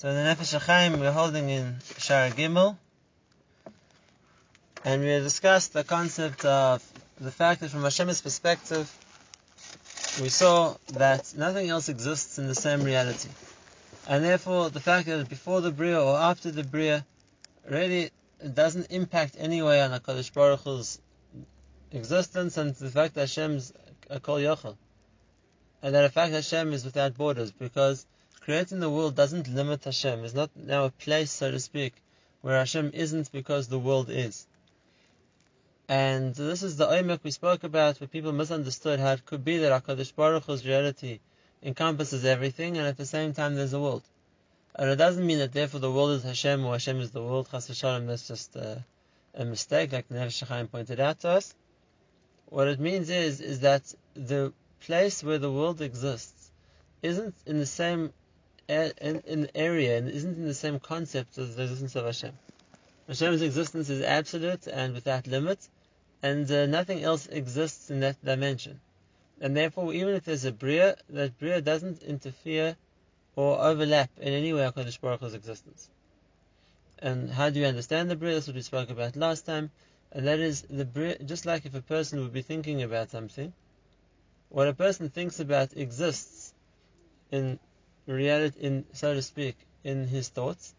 So in the Nefesh HaChaim, we're holding in Shara Gimel, and we discussed the concept of the fact that from Hashem's perspective, we saw that nothing else exists in the same reality. And therefore, the fact that before the Bria or after the Bria really doesn't impact anyway on HaKadosh Baruch Hu's existence and the fact that Hashem's a Kol Yochel. And that the fact that Hashem is without borders, because creating the world doesn't limit Hashem. It's not now a place, so to speak, where Hashem isn't because the world is. And this is the oimek we spoke about, where people misunderstood how it could be that HaKadosh Baruch Hu's reality encompasses everything, and at the same time there's a world. And it doesn't mean that therefore the world is Hashem or Hashem is the world. Chas v'shalom, that's just a, a mistake, like Nefesh HaChaim pointed out to us. What it means is, is that the place where the world exists isn't in the same in, in area and isn't in the same concept as the existence of Hashem. Hashem's existence is absolute and without limit, and uh, nothing else exists in that dimension. And therefore, even if there's a bria, that bria doesn't interfere or overlap in any way HaKadosh Baruch Hu's existence. And how do you understand the bria? That's what we spoke about last time. And that is the bria, just like if a person would be thinking about something, what a person thinks about exists in reality, in so to speak, in his thoughts,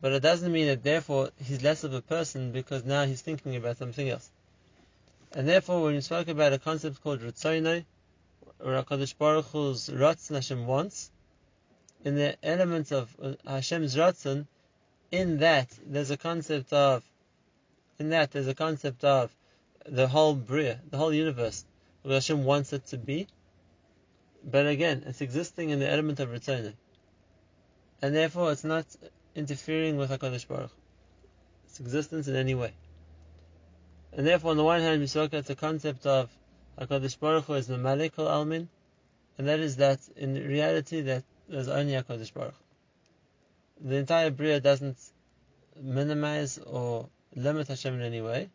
but it doesn't mean that therefore he's less of a person because now he's thinking about something else. And therefore, when we spoke about a concept called Ritzono, or HaKadosh Baruch Hu's Ratzon Hashem wants, in the element of uh, Hashem's Ratzon, in that there's a concept of, in that there's a concept of the whole Bria, the whole universe, what Hashem wants it to be, but again, it's existing in the element of Ritzonah. And therefore, it's not interfering with HaKadosh Baruch its existence in any way. And therefore, on the one hand, we spoke at the concept of HaKadosh Baruch Hu as the Malekul Almin, and that is that in reality that there's only HaKadosh Baruch The entire Bria doesn't minimize or limit Hashem in any way,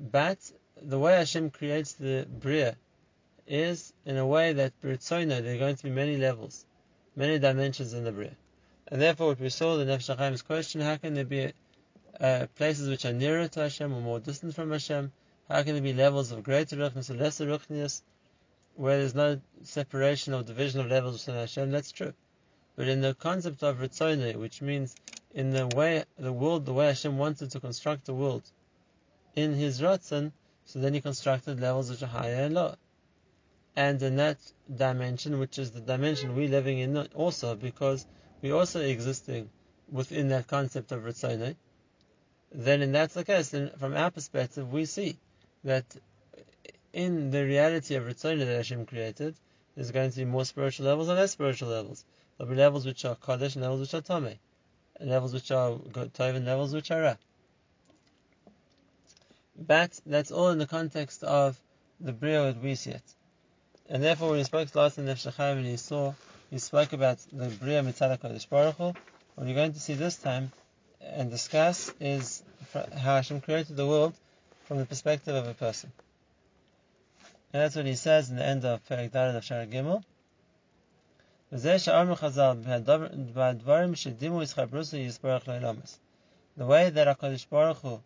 but the way Hashem creates the Bria is in a way that Britzoino, there are going to be many levels, many dimensions in the Bria. And therefore, what we saw, the Nefesh HaChaim's question, how can there be uh, places which are nearer to Hashem or more distant from Hashem? How can there be levels of greater ruchnius or lesser ruchnius, where there's no separation or division of levels within Hashem? That's true. But in the concept of Ritzone, which means in the way, the world, the way Hashem wanted to construct the world, in His Ratzon, so then He constructed levels which are higher and lower and in that dimension, which is the dimension we're living in also, because we're also existing within that concept of Ritzonah, then in that's the case, then from our perspective, we see that in the reality of Ritzonah that Hashem created, there's going to be more spiritual levels and less spiritual levels. There'll be levels which are Kaddish levels which are Tomei, and levels which are Tov and levels which are Ra. But that's all in the context of the Bria that we see it. And therefore, when he spoke last in Nefesh and he saw, he spoke about the Bria Mitzad HaKadosh Baruch Hu, what we're going to see this time and discuss is how Hashem created the world from the perspective of a person. And that's what he says in the end of Perek Dalet of Shara Gimel. The way that HaKadosh Baruch Hu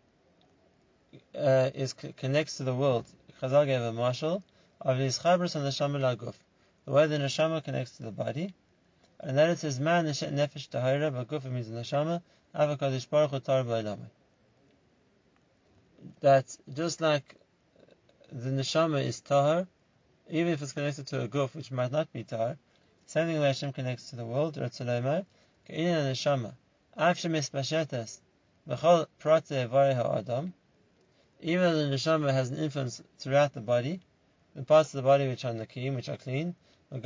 uh, is, connects to the world, Chazal gave a marshal, of the Ischabris and the Neshama Laguf, the way the Neshama connects to the body, and then it says Man Nefesh Tahira, but Guf means Neshama, Avakadosh Baruch Tar That just like the Neshama is Tahar, even if it's connected to a Guf, which might not be Tahar, same thing Hashem connects to the world, Ratzalaimai, Ke'ina Neshama, Av Shemis Bashetas, B'chol Prate Vari Ha'adam, even though the Neshama has an influence throughout the body, the parts of the body which are nakim, which are clean, those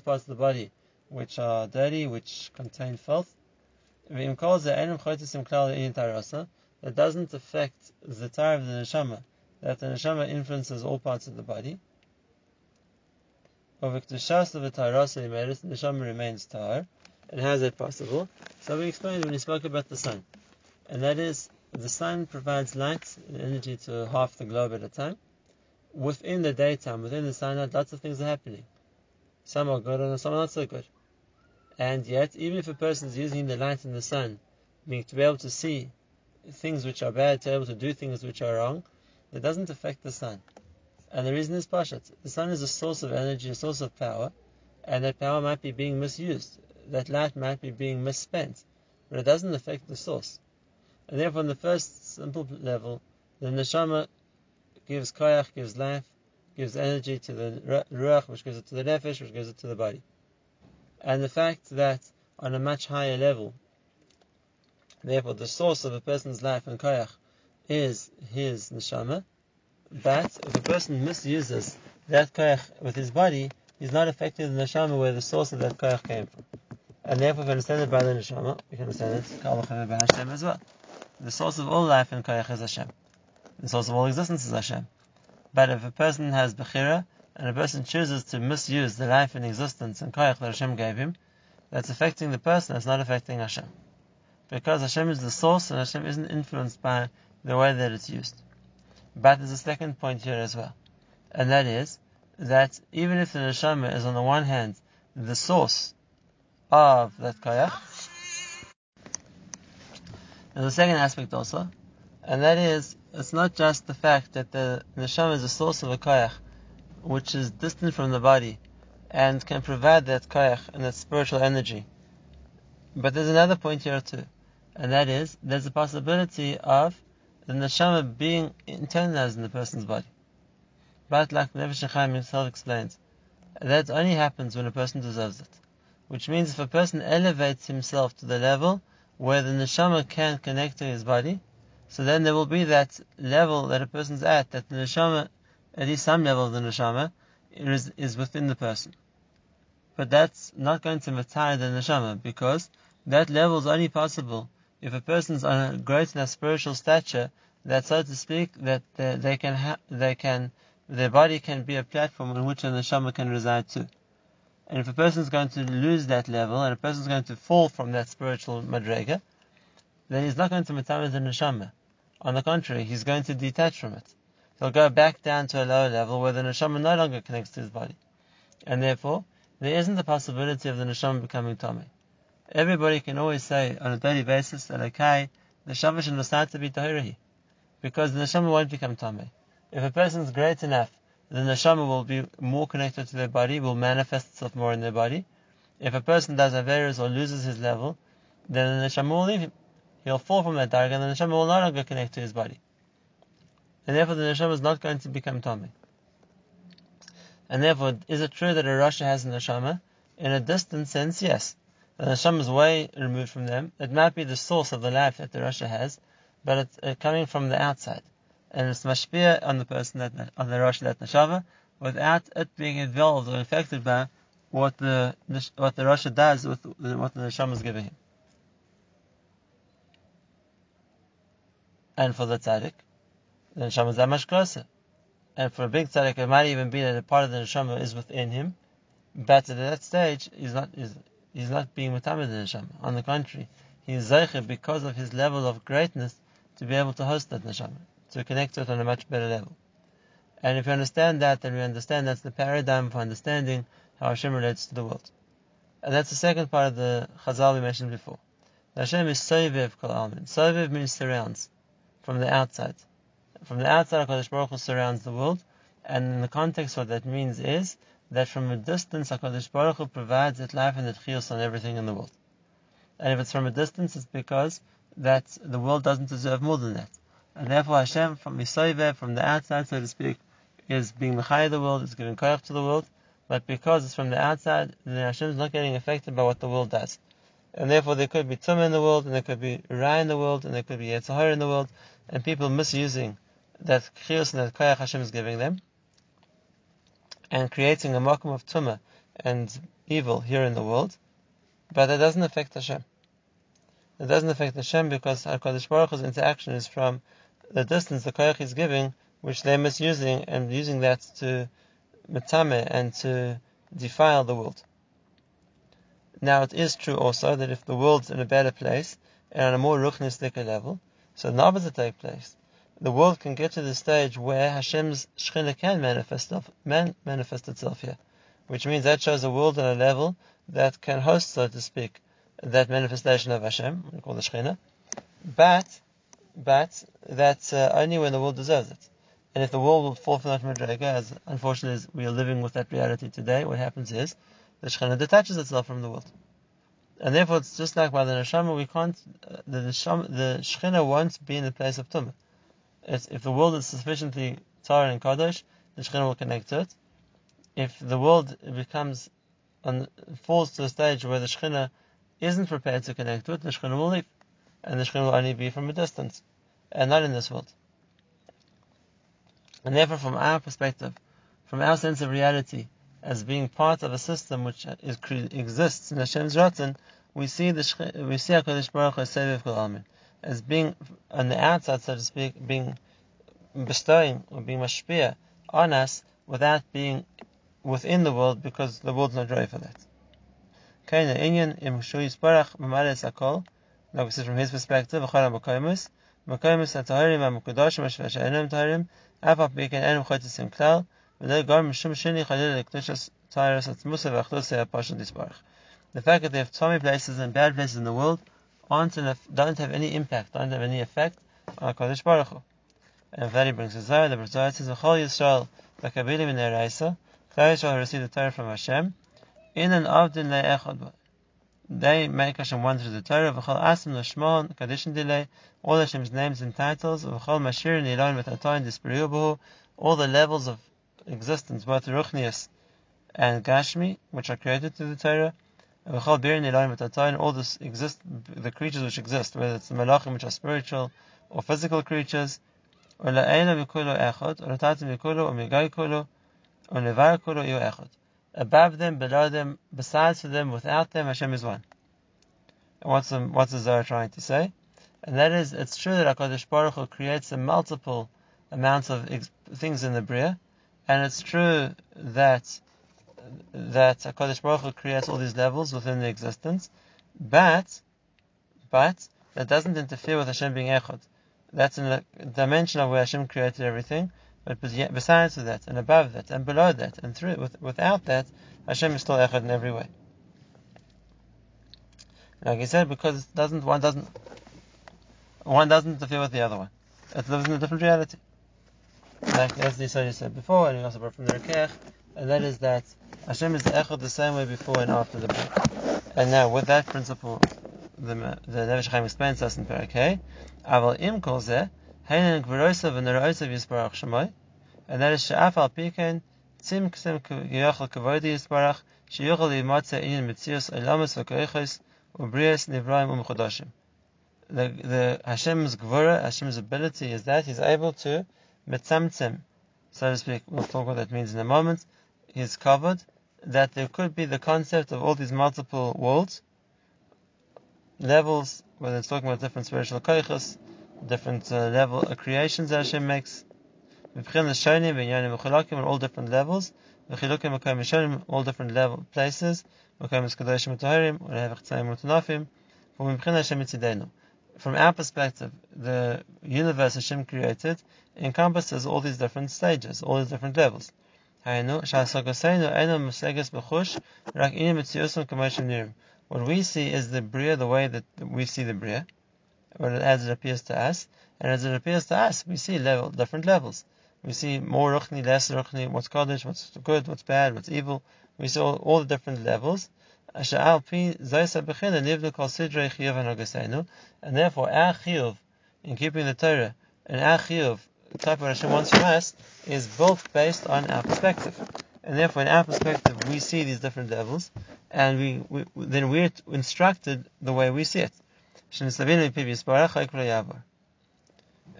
parts of the body which are dirty, which contain filth. That doesn't affect the tire of the neshama, that the neshama influences all parts of the body. Of the neshama remains tar. And how is that possible? So we explained when we spoke about the sun. And that is the sun provides light and energy to half the globe at a time. Within the daytime, within the sunlight, lots of things are happening. Some are good and some are not so good. And yet, even if a person is using the light in the sun, being to be able to see things which are bad, to be able to do things which are wrong, that doesn't affect the sun. And the reason is Pashat. The sun is a source of energy, a source of power, and that power might be being misused. That light might be being misspent, but it doesn't affect the source. And therefore, on the first simple level, the neshama gives koyach, gives life, gives energy to the ruach, which gives it to the nefesh, which gives it to the body. And the fact that on a much higher level, therefore the source of a person's life and koyach is his neshama, but if a person misuses that koyach with his body, he's not affected in the neshama where the source of that koyach came from. And therefore, if we understand it by the neshama, we can understand it as well. The source of all life and koyach is Hashem. The source of all existence is Hashem. But if a person has bechira, and a person chooses to misuse the life and existence and koyach that Hashem gave him, that's affecting the person, it's not affecting Hashem. Because Hashem is the source and Hashem isn't influenced by the way that it's used. But there's a second point here as well. And that is that even if the neshama is on the one hand the source of that koyach, there's a second aspect also, and that is it's not just the fact that the neshama is a source of a koyach, which is distant from the body, and can provide that koyach and that spiritual energy. But there's another point here too, and that is there's a possibility of the neshama being internalized in the person's body. But like Nefesh Chaim himself explains, that only happens when a person deserves it. Which means if a person elevates himself to the level where the neshama can connect to his body, so then there will be that level that a person's at, that the neshama, at least some level of the neshama, is, is within the person. But that's not going to retire the neshama, because that level is only possible if a person's on a great enough spiritual stature that, so to speak, that they, can ha- they can their body can be a platform on which a neshama can reside too. And if a person is going to lose that level, and a person is going to fall from that spiritual madrega, then he's not going to metamer the neshama. On the contrary, he's going to detach from it. He'll go back down to a lower level where the neshama no longer connects to his body. And therefore, there isn't the possibility of the neshama becoming tomei. Everybody can always say on a daily basis that okay, the neshama should decide to be tahirahi. Because the neshama won't become tomei. If a person is great enough, the neshama will be more connected to their body, will manifest itself more in their body. If a person does averas or loses his level, then the neshama will leave him he'll fall from that darga and the neshama will no longer connect to his body. And therefore the neshama is not going to become tomei. And therefore, is it true that a rasha has a neshama? In a distant sense, yes. The neshama is way removed from them. It might be the source of the life that the rasha has, but it's uh, coming from the outside. And it's mashpia on the person that, on the rasha that neshama, without it being involved or affected by what the what the rasha does with what the neshama is giving him. And for the tzaddik, the neshama is that much closer. And for a big tzaddik, it might even be that a part of the neshama is within him, but at that stage, he's not he's, he's not being mutamed the neshama. On the contrary, he is zeicher because of his level of greatness to be able to host that neshama, to connect to it on a much better level. And if we understand that, then we understand that's the paradigm for understanding how Hashem relates to the world. And that's the second part of the Chazal we mentioned before. Hashem is Soivev Kol Almin. Soivev means surrounds from the outside. From the outside, HaKadosh Baruch Hu surrounds the world, and in the context, what that means is that from a distance, HaKadosh Baruch Hu provides that life and that chiyus on everything in the world. And if it's from a distance, it's because that the world doesn't deserve more than that. And therefore Hashem, from Misoive, from the outside, so to speak, is being Mechai the world, is giving koyach to the world, but because it's from the outside, then Hashem is not getting affected by what the world does. And therefore there could be tumah in the world, and there could be Ra in the world, and there could be Yetzirah in the world, and people misusing that chiyus and that koyach Hashem is giving them, and creating a makom of tumah and evil here in the world, but that doesn't affect Hashem. It doesn't affect Hashem because HaKadosh Baruch Hu's interaction is from the distance the koyach is giving, which they're misusing and using that to metame and to defile the world. Now it is true also that if the world's in a better place and on a more ruchnistic level, so the opposite take place. The world can get to the stage where Hashem's Shekhinah can manifest, man, manifest itself here. Which means that shows a world on a level that can host, so to speak, that manifestation of Hashem, we call the Shekhinah, but, but that's uh, only when the world deserves it. And if the world will fall from that Madrega, as unfortunately we are living with that reality today, what happens is the Shekhinah detaches itself from the world. And therefore it's just like by the Neshama, we can't, uh, the, Neshama, the Shekhinah won't be in the place of Tumah. If the world is sufficiently Torah and Kadosh, the Shekhinah will connect to it. If the world becomes, on, falls to a stage where the Shekhinah isn't prepared to connect to it, the Shekhinah will leave. And the Shekhinah will only be from a distance, and not in this world. And therefore, from our perspective, from our sense of reality, as being part of a system which is, exists in Hashem's Ratzon, we see the we see Hakadosh Baruch Hu as being on the outside, so to speak, being bestowing or being mashpia on us without being within the world, because the world's not ready for that. Kaina inyan im akol. We said from his perspective, v'chol ha'makoymus, makoymus ha'taharim ha'mukudashim ha'shvasha'enim taharim, afal b'ken enim chotisim klal, the fact that they have tomei places and bad places in the world aren't enough, don't have any impact, don't have any effect on Kodesh Baruch Hu. And that he brings a Zohar, the Zohar says, V'chol Yisrael v'kabilim in Ereisa, Klal Yisrael receive the Torah from Hashem, in an avdin le'echad they make Hashem one through the Torah, v'chol asim l'shmon, kadishin delay, all Hashem's names and titles, v'chol mashir nilan v'tatoin disperiubahu, all the levels of existence, both Ruchnius and Gashmi, which are created through the Torah, and all this exist, the creatures which exist, whether it's the malachim which are spiritual or physical creatures, or Above them, below them, besides for them, without them, Hashem is one. And what's the, what's the Zohar trying to say? And that is, it's true that HaKadosh Baruch Hu creates a multiple amounts of ex- things in the Bria, and it's true that that Hakadosh Baruch Hu creates all these levels within the existence, but but that doesn't interfere with Hashem being Echad. That's in the dimension of where Hashem created everything. But besides that, and above that, and below that, and through with, without that, Hashem is still Echad in every way. Like he said, because doesn't one doesn't one doesn't interfere with the other one. It lives in a different reality like as the Yisrael said before, and we also brought from the Rekech, and that is that Hashem is Echad the same way before and after the birth. And now, with that principle, the, the Chaim explains to us in Parakeh, Aval im kol gverosav and that is she'af al piken, tzim ksem yochel kavodi yisbarach, sheyochel yimatze inyan mitzios elamus v'koichos, ubrias nivraim umchodashim. The, the Hashem's gvura, Hashem's ability is that He's able to metzamtzem, so to speak. We'll talk what that means in a moment. He's covered that there could be the concept of all these multiple worlds, levels, whether it's talking about different spiritual koichas, different uh, level of creations that Hashem makes, on all different levels, all different level places, from our perspective, the universe Hashem created encompasses all these different stages, all these different levels. What we see is the Bria the way that we see the Bria, or as it appears to us, and as it appears to us, we see level, different levels. We see more ruchni, less ruchni, what's what's good, what's bad, what's evil. We see all, all the different levels. And therefore, our chiyuv in keeping the Torah and our chiyuv, the type of Hashem wants from us, is both based on our perspective. And therefore, in our perspective, we see these different levels, and we, we then we're instructed the way we see it.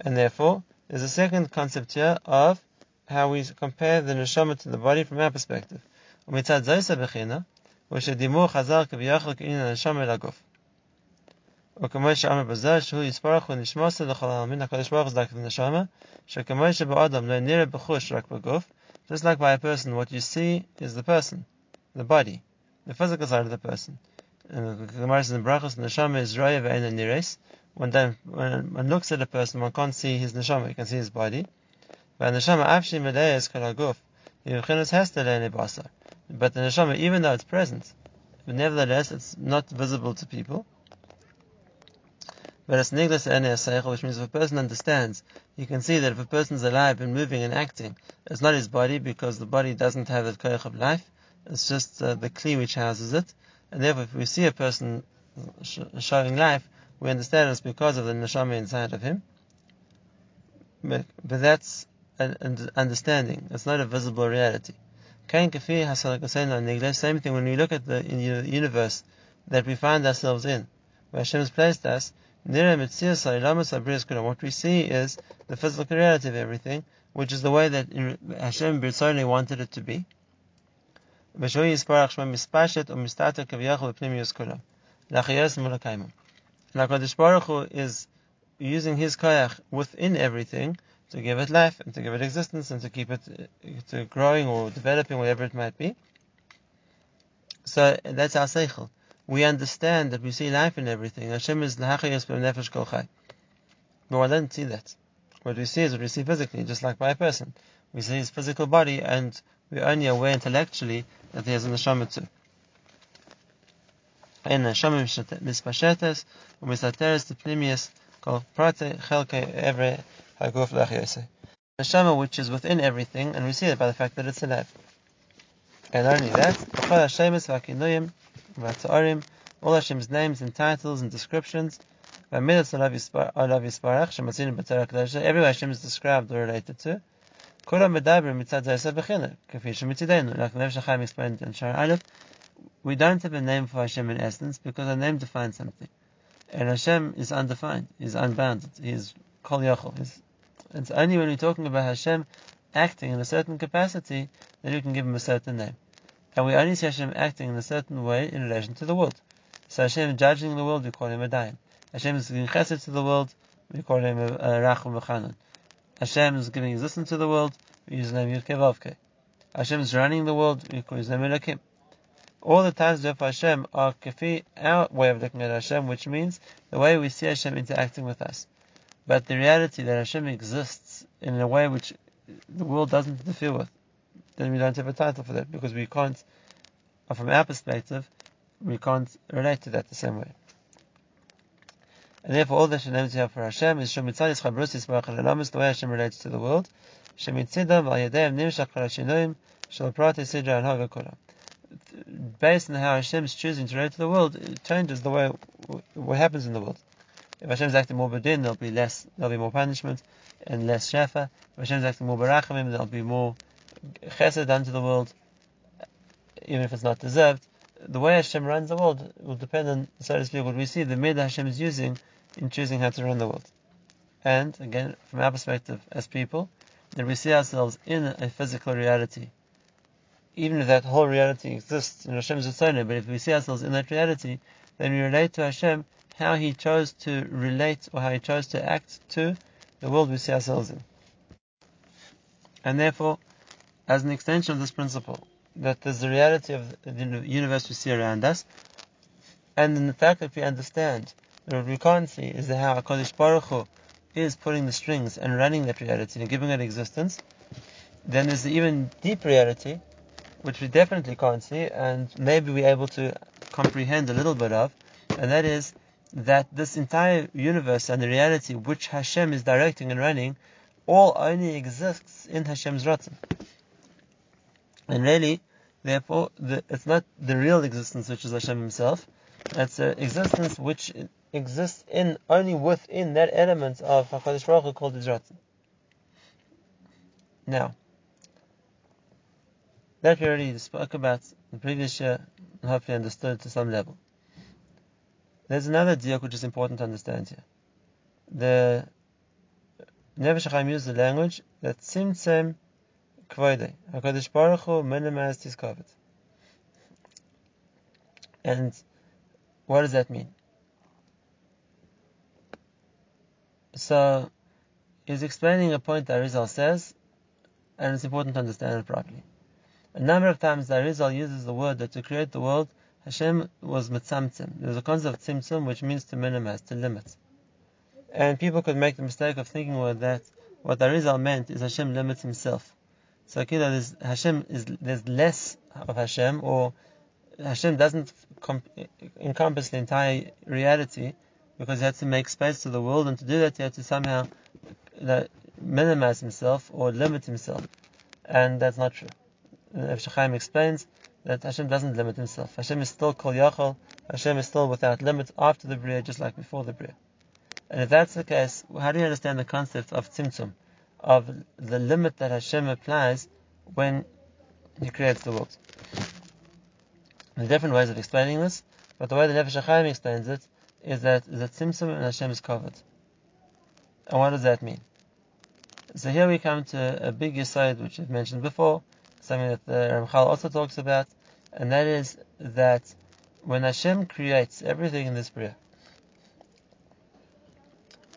And therefore, there's a second concept here of how we compare the neshama to the body from our perspective. ושדימו חזר כביכול כעניין הנשמה אל הגוף. וכמו שאמר בזה שהוא יספרך ונשמוסה לכל העלמין הקדוש ברוך הוא דק לנשמה, שכמו שבאדם לא נראה בחוש רק בגוף, just like by a person, what you see is the person, the body, the physical side of the person. and the Gemara says in Brachos, neshama is raya ve'ena nires. When one looks at a person, one can't see his neshama, you can see his body. But neshama afshi melei is yivchinas hester le'ene basar. But the neshama, even though it's present, nevertheless it's not visible to people. But it's niglas seichel, which means if a person understands, you can see that if a person's alive and moving and acting, it's not his body because the body doesn't have the koich of life. It's just uh, the kli which houses it. And therefore, if we see a person sh- showing life, we understand it's because of the neshama inside of him. But, but that's an, an understanding. It's not a visible reality. Same thing when we look at the universe that we find ourselves in, where Hashem has placed us, what we see is the physical reality of everything, which is the way that Hashem B'Ritzoni wanted it to be. And HaKadosh Baruch Hu is using His koyach within everything to give it life and to give it existence and to keep it uh, to growing or developing, whatever it might be. So that's our seichel we understand that we see life in everything. Hashem is l'hachayos nefesh kol chai. But we don't see that. What we see is what we see physically, just like by a person. We see his physical body, and we're only aware intellectually that he has a neshama too. And neshama mispashetes, umisateres tepnimius, kol prate chelke evre haguf l'achayose. Neshama which is within everything, and we see it by the fact that it's alive. And only that, all Hashem's names and titles and descriptions. Everywhere Hashem is described or related to. We don't have a name for Hashem in essence because a name defines something. And Hashem is undefined, He's unbounded, He's Kol Yachol. It's only when we're talking about Hashem acting in a certain capacity that we can give Him a certain name. And we only see Hashem acting in a certain way in relation to the world. So Hashem judging the world, we call him a Dayan. Hashem is giving chesed to the world, we call him a, Rachum V'chanan. Hashem is giving existence to the world, we use the name Yudke Vavke. Hashem is running the world, we use his name Elokim. All the times therefore Hashem are kafi, our way of looking at Hashem, which means the way we see Hashem interacting with us. But the reality that Hashem exists in a way which the world doesn't interfere with then we don't have a title for that because we can't, from our perspective, we can't relate to that the same way. And therefore, all that names have for Hashem is Shemitzadis Chabrusis Barachalamis, the way Hashem relates to the world. Shemitzidam Vayadayim Nimshach Parashinoim Shalprati Sidra and Hagakola. Based on how Hashem is choosing to relate to the world, it changes the way what happens in the world. If Hashem is acting more bedin, there'll be less, there'll be more punishment and less shafa. If Hashem is acting more barachamim, there'll be more chesed done to the world, even if it's not deserved, the way Hashem runs the world will depend on, so to speak, what we see, the midah Hashem is using in choosing how to run the world. And again, from our perspective as people, that we see ourselves in a physical reality. Even if that whole reality exists in Hashem's Ritzonah, but if we see ourselves in that reality, then we relate to Hashem how He chose to relate or how He chose to act to the world we see ourselves in. And therefore, as an extension of this principle, that there's the reality of the universe we see around us, and in the fact that we understand what we can't see is how HaKadosh Baruch Hu is pulling the strings and running that reality and giving it existence, then there's the even deep reality, which we definitely can't see, and maybe we're able to comprehend a little bit of, and that is that this entire universe and the reality which Hashem is directing and running all only exists in Hashem's Ratzon. And really, therefore, the, it's not the real existence which is Hashem Himself. It's an existence which exists in only within that element of Hakadosh Baruch Hu called Izratim. Now, that we already spoke about in the previous year and hopefully understood to some level. There's another diak which is important to understand here. The HaChaim used the language that Tzimtzem Kvode. HaKadosh Baruch Hu minimized his kavod. And what does that mean? So, he's explaining a point that Arizal says, and it's important to understand it properly. A number of times Arizal uses the word that to create the world, Hashem was mitzamtzim. There's a concept of tzimtzum which means to minimize, to limit. And people could make the mistake of thinking that what Arizal meant is Hashem limits himself. So there's Hashem is there's less of Hashem, or Hashem doesn't comp- encompass the entire reality because he had to make space to the world, and to do that, he had to somehow minimize himself or limit himself, and that's not true. Chaim explains that Hashem doesn't limit himself. Hashem is still Kol Yachol. Hashem is still without limit after the Bria, just like before the Bria. And if that's the case, how do you understand the concept of Tzimtzum, of the limit that Hashem applies when He creates the world? There are different ways of explaining this, but the way the Nefesh HaChaim explains it is that the Tzimtzum and Hashem is covered. And what does that mean? So here we come to a big aside which I've mentioned before, something that the Ramchal also talks about, and that is that when Hashem creates everything in this prayer,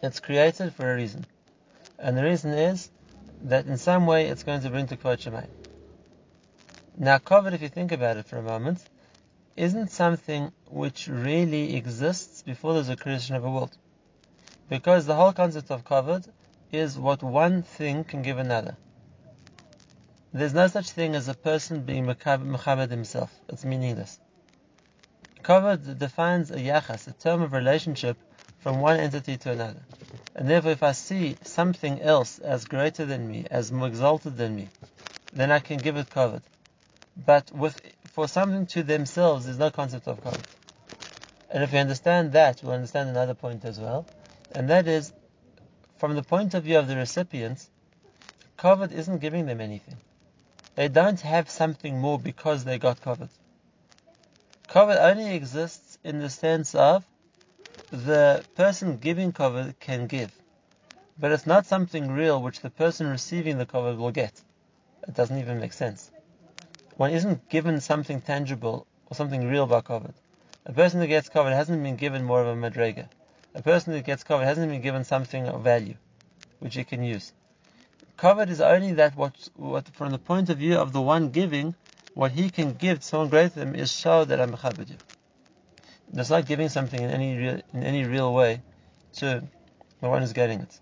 it's created for a reason. And the reason is that in some way it's going to bring to Kvod. Now, kavod, if you think about it for a moment, isn't something which really exists before there's a creation of a world. Because the whole concept of kavod is what one thing can give another. There's no such thing as a person being mechabed himself. It's meaningless. Kavod defines a yachas, a term of relationship from one entity to another. And therefore, if I see something else as greater than me, as more exalted than me, then I can give it kavod. But with, for something to themselves, there's no concept of kavod. And if we understand that, we'll understand another point as well. And that is, from the point of view of the recipients, kavod isn't giving them anything. They don't have something more because they got kavod. Kavod only exists in the sense of the person giving kavod can give, but it's not something real which the person receiving the kavod will get. It doesn't even make sense. One isn't given something tangible or something real by kavod. A person who gets kavod hasn't been given more of a madrega. A person who gets kavod hasn't been given something of value, which he can use. Kavod is only that what, what, from the point of view of the one giving, what he can give to someone greater than him is show that I'm you. It's not giving something in any real, in any real way to the one who's getting it.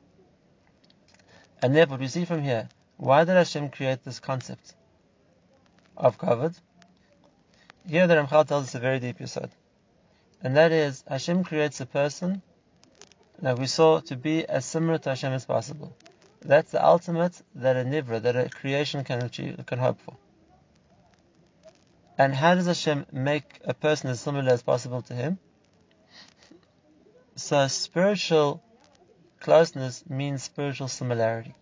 And therefore, we see from here, why did Hashem create this concept of kavod? Here, the Ramchal tells us a very deep yisod, and that is Hashem creates a person, like we saw, to be as similar to Hashem as possible. That's the ultimate that a nivra, that a creation can achieve, can hope for. And how does Hashem make a person as similar as possible to Him? So spiritual closeness means spiritual similarity.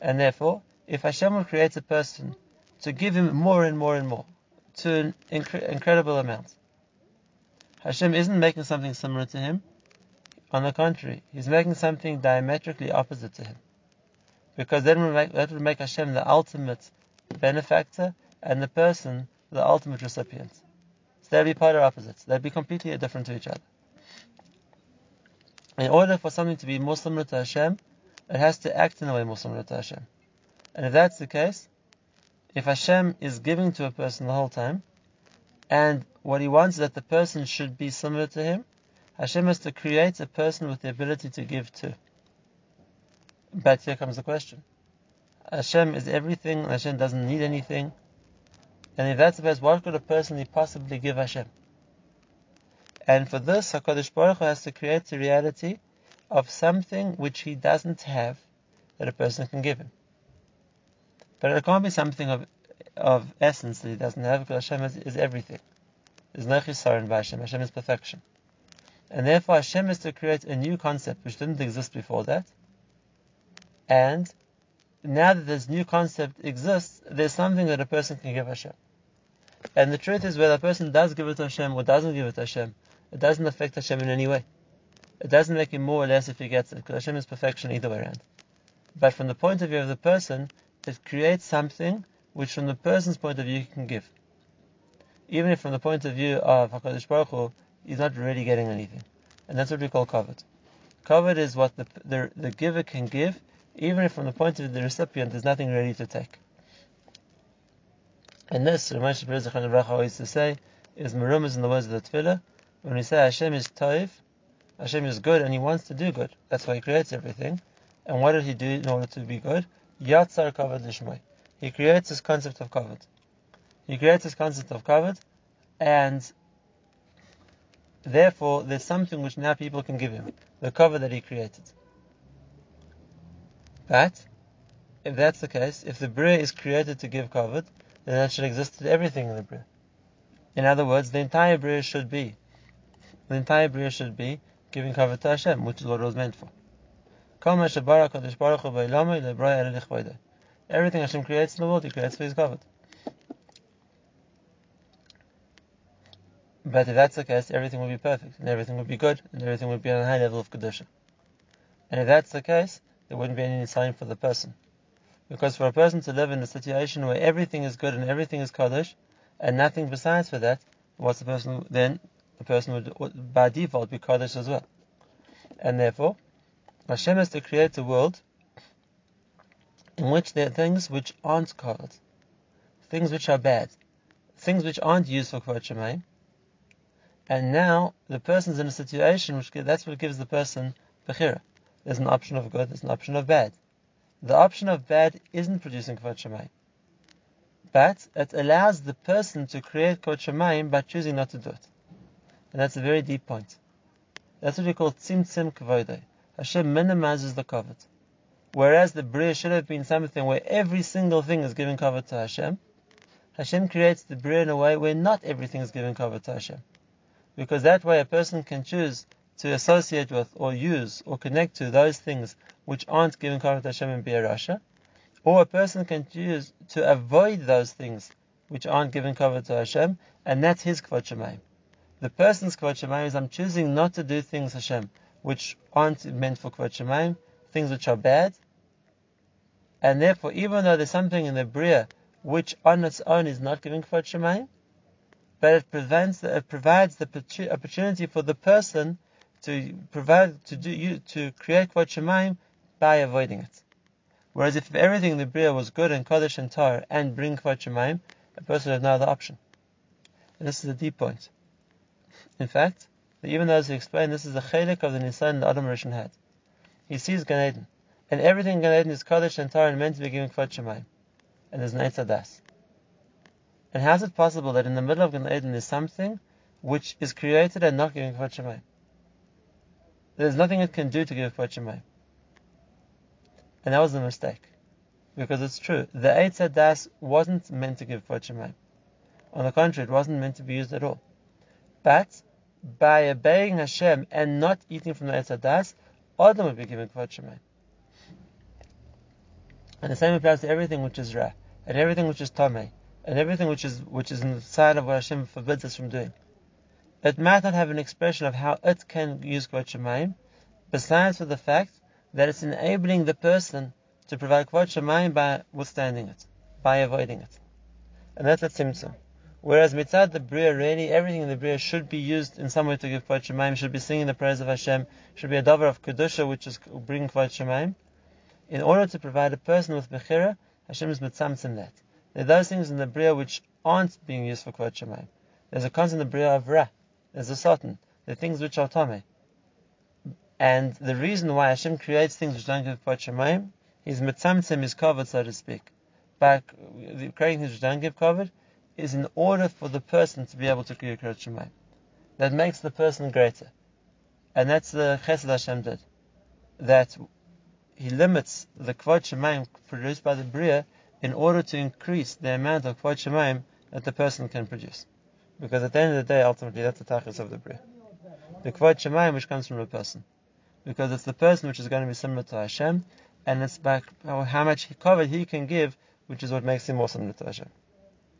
And therefore, if Hashem will create a person to give him more and more and more, to an incre- incredible amount, Hashem isn't making something similar to him. On the contrary, He's making something diametrically opposite to Him. Because then that would make Hashem the ultimate benefactor and the person the ultimate recipient. So they'd be polar opposites. They'd be completely different to each other. In order for something to be more similar to Hashem, it has to act in a way more similar to Hashem. And if that's the case, if Hashem is giving to a person the whole time, and what he wants that the person should be similar to him, Hashem has to create a person with the ability to give to. But here comes the question. Hashem is everything, and Hashem doesn't need anything. And if that's the case, what could a person possibly give Hashem? And for this, HaKadosh Baruch Hu has to create the reality of something which he doesn't have that a person can give him. But it can't be something of, of essence that he doesn't have because Hashem is, is everything. There's no chisaron by Hashem. Hashem is perfection. And therefore Hashem has to create a new concept which didn't exist before that. And now that this new concept exists, there's something that a person can give Hashem. And the truth is, whether a person does give it to Hashem or doesn't give it to Hashem, it doesn't affect Hashem in any way. It doesn't make him more or less if he gets it, because Hashem is perfection either way around. But from the point of view of the person, it creates something which from the person's point of view he can give. Even if from the point of view of HaKadosh Baruch Hu, he's not really getting anything. And that's what we call kavod. Kavod is what the, the, the giver can give, even if from the point of view of the recipient there's nothing ready to take. And this, Ramesh Berzachon always to say, is merumas in the words of the Tefillah. When we say Hashem is toiv, Hashem is good and He wants to do good. That's why He creates everything. And what did He do in order to be good? Yatzar kavod lishmai. He creates this concept of kavod. He creates this concept of kavod and therefore there's something which now people can give him, the kavod that he created. But if that's the case, if the Bria is created to give kavod, then that should exist in everything in the Bria. In other words, the entire Bria should be, the entire Bria should be giving kavod to Hashem, which is what it was meant for. Everything Hashem creates in the world, He creates for His kavod. But if that's the case, everything will be perfect, and everything will be good, and everything will be on a high level of kedusha. And if that's the case, there wouldn't be any sign for the person. Because for a person to live in a situation where everything is good and everything is kaddish, and nothing besides for that, what's the person then? The person would, by default, be kaddish as well. And therefore, Hashem has to create a world in which there are things which aren't covered, things which are bad, things which aren't useful for shemaim, and now the person's in a situation which that's what gives the person bechira. There's an option of good, there's an option of bad. The option of bad isn't producing kvod shemaim, but it allows the person to create kvod shemaim by choosing not to do it. And that's a very deep point. That's what we call tzimtzim kvodei. Hashem minimizes the kavod. Whereas the Bria should have been something where every single thing is given kavod to Hashem, Hashem creates the Bria in a way where not everything is given kavod to Hashem. Because that way a person can choose to associate with or use or connect to those things which aren't given kavod to Hashem and be a Rasha, or a person can choose to avoid those things which aren't given kavod to Hashem, and that's his Kvod. The person's Kvod is I'm choosing not to do things Hashem which aren't meant for Kvod Shemaim, things which are bad, and therefore, even though there's something in the Bria which on its own is not giving Kvod Shemaim, but it prevents it provides the opportunity for the person to provide to do to create Kvod Shemaim by avoiding it. Whereas if everything in the Bria was good and Kodesh and Torah and bring Kvod Shemaim, a person have no other option. And this is a deep point. In fact, even those who explain this is a chelik of the nisayon that Adam Rishon had. He sees Gan Eden, and everything in Gan Eden is Kodesh and Torah and meant to be given Kvod Shemaim. And there's no Das. And how is it possible that in the middle of Gan Eden there's something which is created and not giving Kvod Shemaim? There's nothing it can do to give Kvod Shemaim. And that was a mistake. Because it's true. The Eitz Das wasn't meant to give Kvod Shemaim. On the contrary, it wasn't meant to be used at all. But by obeying Hashem and not eating from the Eitz Das, Adam would be given Kvod Shemaim. And the same applies to everything which is Ra, and everything which is Tomei, and everything which is which is inside of what Hashem forbids us from doing. It might not have an expression of how it can use Kvod Shemaim, besides for the fact that it's enabling the person to provide Kvod Shemaim by withstanding it, by avoiding it. And that's a Tzimtzum. Whereas mitzad the bria, really everything in the bria should be used in some way to give kvod shemaim. Should be singing the praise of Hashem. Should be a davar of kedusha, which is bringing kvod shemaim. In order to provide a person with bechira, Hashem is mitzamtzim that. There are those things in the bria which aren't being used for kvod shemaim. There's a concept in the bria of ra. There's a satan. Are things which are tame. And the reason why Hashem creates things which don't give kvod shemaim, is mitzamtzim is covered, so to speak. By creating things which don't give kavod, is in order for the person to be able to create Kriyat Shemaim. That makes the person greater. And that's the Chesed Hashem did. That he limits the Kvod Shemaim produced by the Bria in order to increase the amount of Kvod Shemaim that the person can produce. Because at the end of the day, ultimately, that's the Tachis of the Bria. The Kvod Shemaim which comes from the person. Because it's the person which is going to be similar to Hashem, and it's by how much kavod he can give, which is what makes him more similar to Hashem.